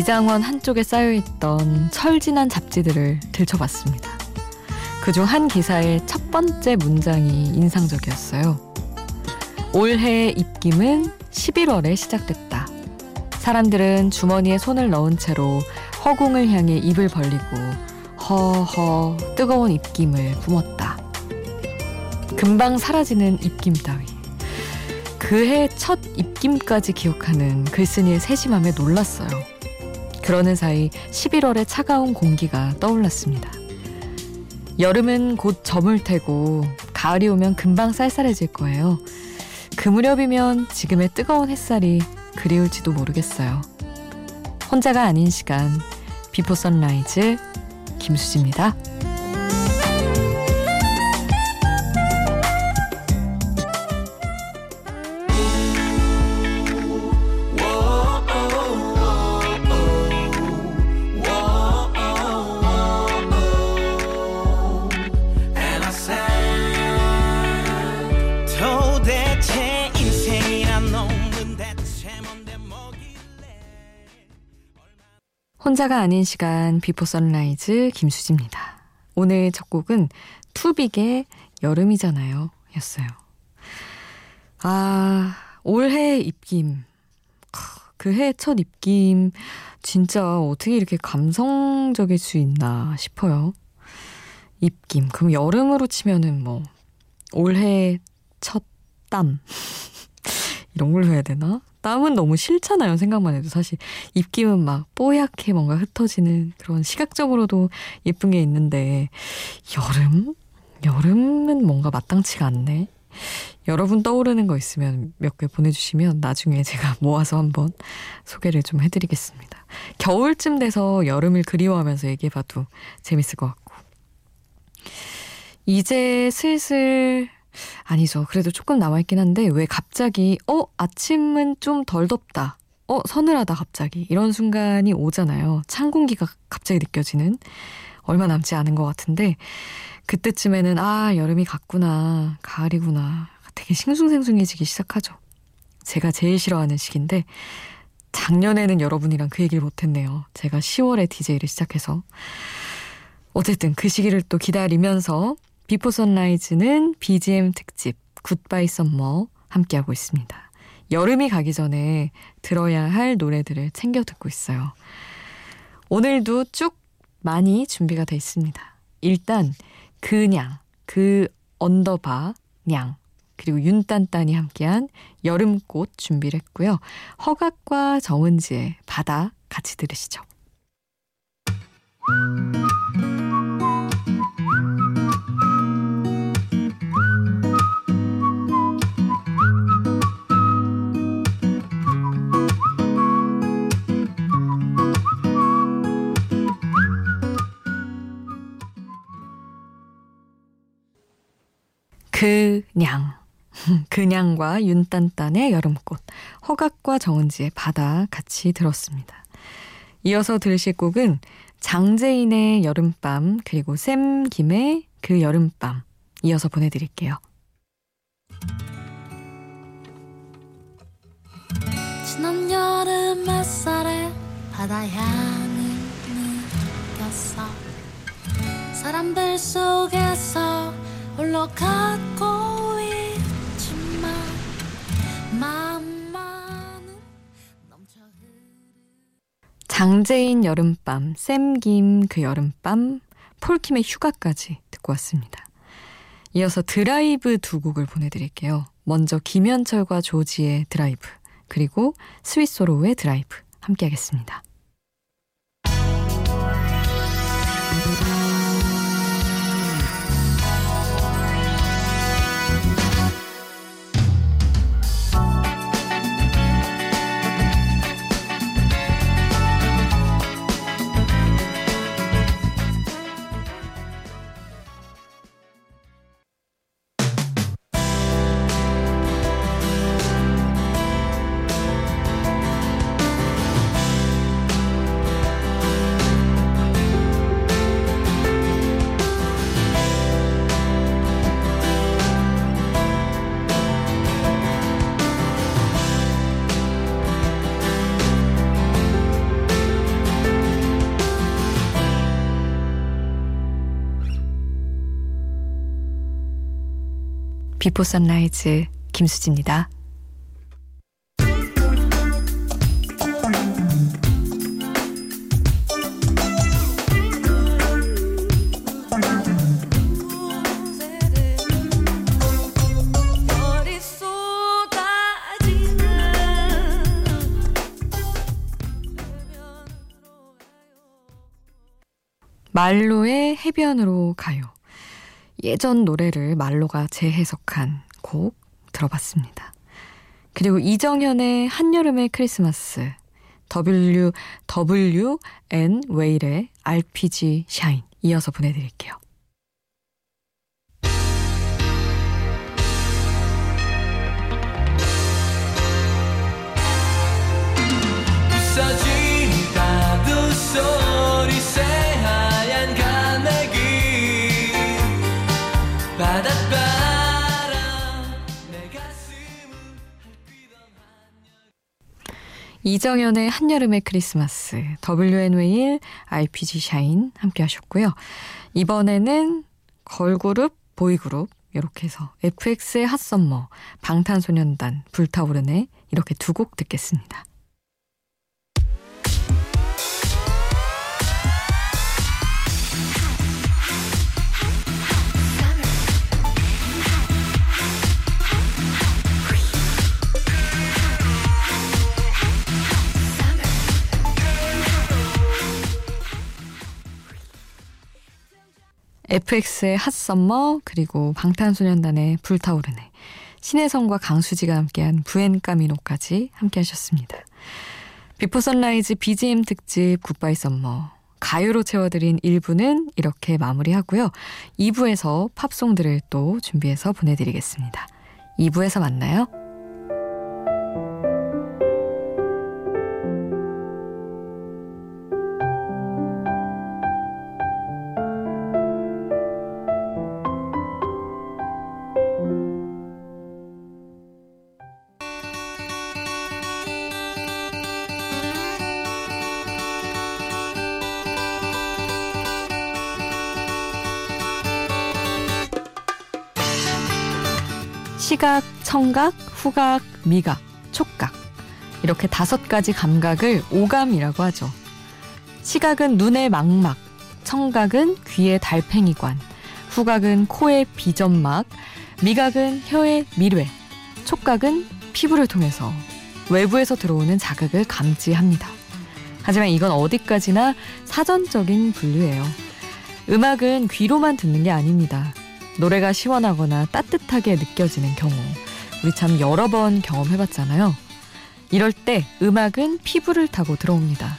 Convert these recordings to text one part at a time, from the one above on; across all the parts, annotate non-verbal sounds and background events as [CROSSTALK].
미장원 한쪽에 쌓여있던 철진한 잡지들을 들춰봤습니다. 그중 한 기사의 첫 번째 문장이 인상적이었어요. 올해 입김은 11월에 시작됐다. 사람들은 주머니에 손을 넣은 채로 허공을 향해 입을 벌리고 허허 뜨거운 입김을 뿜었다. 금방 사라지는 입김 따위. 그해 첫 입김까지 기억하는 글쓴이의 세심함에 놀랐어요. 그러는 사이 11월의 차가운 공기가 떠올랐습니다. 여름은 곧 저물 테고 가을이 오면 금방 쌀쌀해질 거예요. 그 무렵이면 지금의 뜨거운 햇살이 그리울지도 모르겠어요. 혼자가 아닌 시간 비포 선라이즈 김수지입니다. 혼자가 아닌 시간 비포 선라이즈 김수지입니다. 오늘 첫 곡은 투빅의 여름이잖아요 였어요. 아 올해 입김 그 해 첫 입김 진짜 어떻게 이렇게 감성적일 수 있나 싶어요. 입김 그럼 여름으로 치면은 뭐 올해 첫 땀 이런 걸로 해야 되나? 땀은 너무 싫잖아요. 생각만 해도 사실 입김은 막 뽀얗게 뭔가 흩어지는 그런 시각적으로도 예쁜 게 있는데 여름? 여름은 뭔가 마땅치가 않네. 여러분 떠오르는 거 있으면 몇 개 보내주시면 나중에 제가 [LAUGHS] 모아서 한번 소개를 좀 해드리겠습니다. 겨울쯤 돼서 여름을 그리워하면서 얘기해봐도 재밌을 것 같고. 이제 슬슬 아니죠. 그래도 조금 남아있긴 한데 왜 갑자기 어 아침은 좀 덜 덥다. 어 서늘하다 갑자기 이런 순간이 오잖아요. 찬 공기가 갑자기 느껴지는 얼마 남지 않은 것 같은데 그때쯤에는 아 여름이 갔구나 가을이구나 되게 싱숭생숭해지기 시작하죠. 제가 제일 싫어하는 시기인데 작년에는 여러분이랑 그 얘기를 못했네요. 제가 10월에 DJ를 시작해서 어쨌든 그 시기를 또 기다리면서 비포 선라이즈는 BGM 특집 goodbye summer 함께하고 있습니다. 여름이 가기 전에 들어야 할 노래들을 챙겨 듣고 있어요. 오늘도 쭉 많이 준비가 돼 있습니다. 일단 그냥 그 언더바 냥 그리고 윤딴딴이 함께한 여름꽃 준비를 했고요. 허각과 정은지의 바다 같이 들으시죠. 그냥 [LAUGHS] 그냥과 윤딴딴의 여름꽃 허각과 정은지의 바다 같이 들었습니다. 이어서 들으실 곡은 장재인의 여름밤 그리고 샘 김의 그 여름밤 이어서 보내드릴게요. 지난 여름 햇살에 바다 향을 느꼈어 사람들 속에서 홀로 갖고 있지만 마음만은 넘쳐 장재인 여름밤, 샘김 그 여름밤, 폴킴의 휴가까지 듣고 왔습니다. 이어서 드라이브 두 곡을 보내드릴게요. 먼저 김현철과 조지의 드라이브, 그리고 스윗소로우의 드라이브 함께 하겠습니다. 비포 선라이즈 김수지입니다. 말로의 해변으로 가요. 예전 노래를 말로가 재해석한 곡 들어봤습니다. 그리고 이정현의 한여름의 크리스마스, W, W, N, 웨일의 RPG 샤인 이어서 보내드릴게요. 이정현의 한여름의 크리스마스, WN 웨일, RPG 샤인 함께 하셨고요. 이번에는 걸그룹, 보이그룹 이렇게 해서 FX의 핫썸머, 방탄소년단, 불타오르네 이렇게 두 곡 듣겠습니다. FX의 Hot Summer 그리고 방탄소년단의 불타오르네 신혜성과 강수지가 함께한 Buen Camino까지 함께 하셨습니다. 비포 선라이즈 BGM 특집 goodbye summer 가요로 채워드린 1부는 이렇게 마무리하고요. 2부에서 팝송들을 또 준비해서 보내드리겠습니다. 2부에서 만나요. 시각, 청각, 후각, 미각, 촉각. 이렇게 다섯 가지 감각을 오감이라고 하죠. 시각은 눈의 망막, 청각은 귀의 달팽이관, 후각은 코의 비점막, 미각은 혀의 미뢰, 촉각은 피부를 통해서 외부에서 들어오는 자극을 감지합니다. 하지만 이건 어디까지나 사전적인 분류예요. 음악은 귀로만 듣는 게 아닙니다. 노래가 시원하거나 따뜻하게 느껴지는 경우 우리 참 여러 번 경험해봤잖아요. 이럴 때 음악은 피부를 타고 들어옵니다.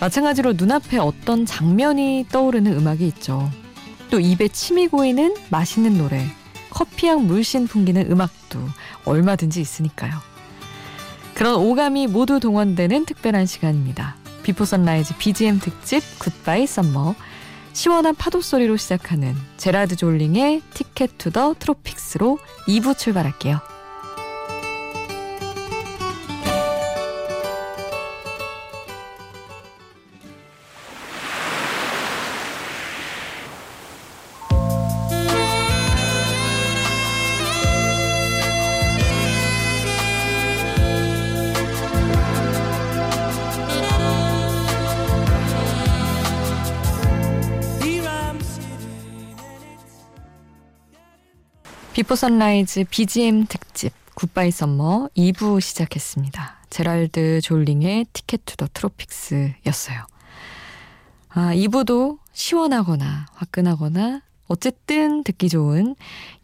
마찬가지로 눈앞에 어떤 장면이 떠오르는 음악이 있죠. 또 입에 침이 고이는 맛있는 노래, 커피향 물씬 풍기는 음악도 얼마든지 있으니까요. 그런 오감이 모두 동원되는 특별한 시간입니다. 비포 선라이즈 BGM 특집 goodbye summer 시원한 파도 소리로 시작하는 제라드 졸링의 티켓 투 더 트로픽스로 2부 출발할게요. 비포 선라이즈 BGM 특집 goodbye summer 2부 시작했습니다. 제랄드 졸링의 Ticket to the Tropics였어요. 아, 2부도 시원하거나 화끈하거나 어쨌든 듣기 좋은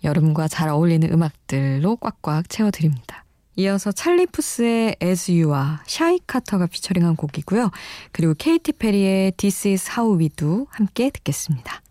여름과 잘 어울리는 음악들로 꽉꽉 채워드립니다. 이어서 찰리 푸스의 As You와 샤이 카터가 피처링한 곡이고요. 그리고 케이티 페리의 This Is How We Do 함께 듣겠습니다.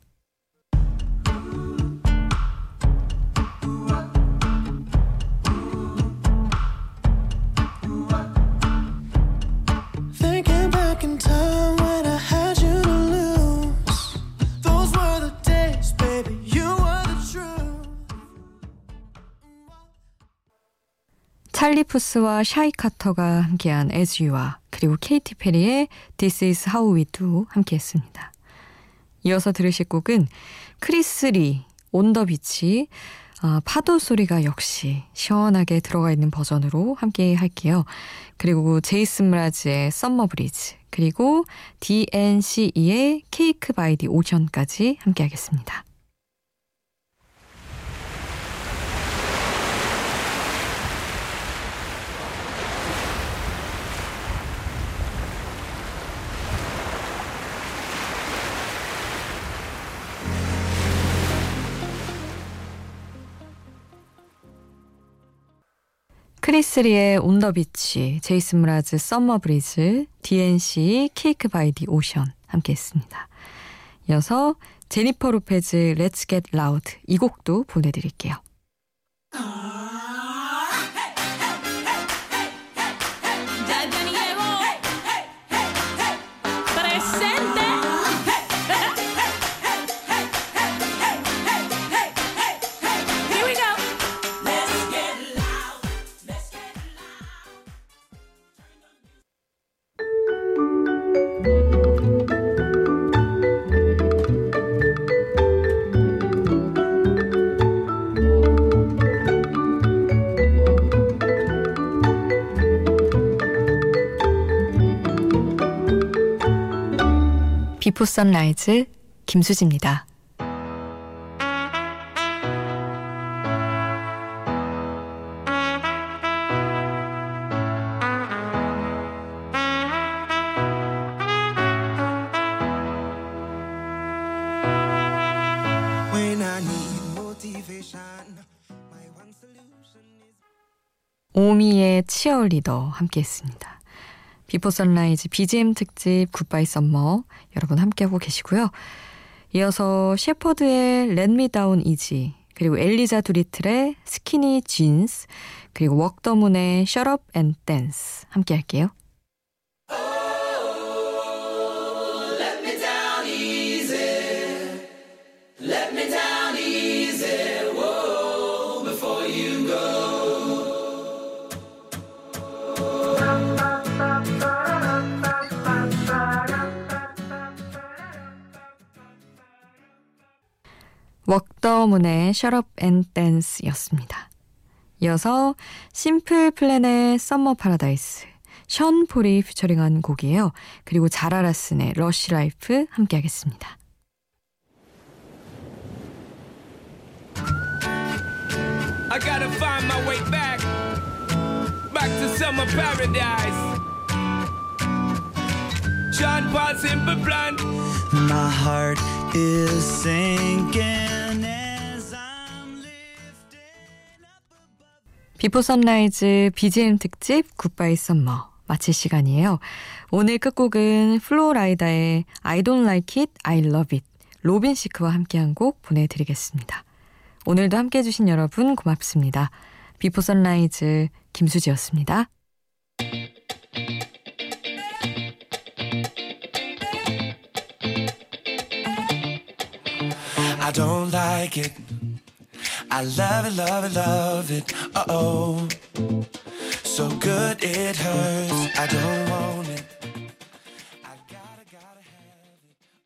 찰리 푸스와 샤이 카터가 함께한 As You와 그리고 케이티 페리의 This Is How We Do 함께했습니다. 이어서 들으실 곡은 크리스 리아, On the Beach, 아, 파도 소리가 역시 시원하게 들어가 있는 버전으로 함께 할게요. 그리고 제이슨 므라즈의 Summer Breeze, 그리고 DNCE의 Cake by the Ocean까지 함께 하겠습니다. 크리스 리아의 On the Beach, 제이슨 므라즈 Summer Breeze, DNCE Cake by the Ocean 함께 했습니다. 이어서 제니퍼 로페즈 Let's Get Loud 이 곡도 보내드릴게요. 선라이즈 김수지입니다. 오미의 치어리더 함께 했습니다. 비포 선라이즈 BGM 특집 goodbye summer 여러분 함께하고 계시고요. 이어서 셰퍼드의 Let Me Down Easy 그리고 엘리자 두리틀의 Skinny Genes 그리고 워크더문의 Shut Up and Dance 함께 할게요. 워크더문의 Shut Up and Dance였습니다. 이어서 심플 플랜의 Summer Paradise, 션 폴이 피처링한 곡이에요. 그리고 자라 라슨의 Lush Life 함께 하겠습니다. I gotta find my way back, back to summer paradise. Sean Paul Simple Plan. My heart is sinking 비포 선라이즈 BGM 특집 goodbye summer 마칠 시간이에요. 오늘 끝곡은 플로라이다의 I don't like it, I love it 로빈 시크와 함께한 곡 보내드리겠습니다. 오늘도 함께해 주신 여러분 고맙습니다. 비포 선라이즈 김수지였습니다. I don't like it. I love it, love it, love it. Uh oh. So good it hurts. I don't want it.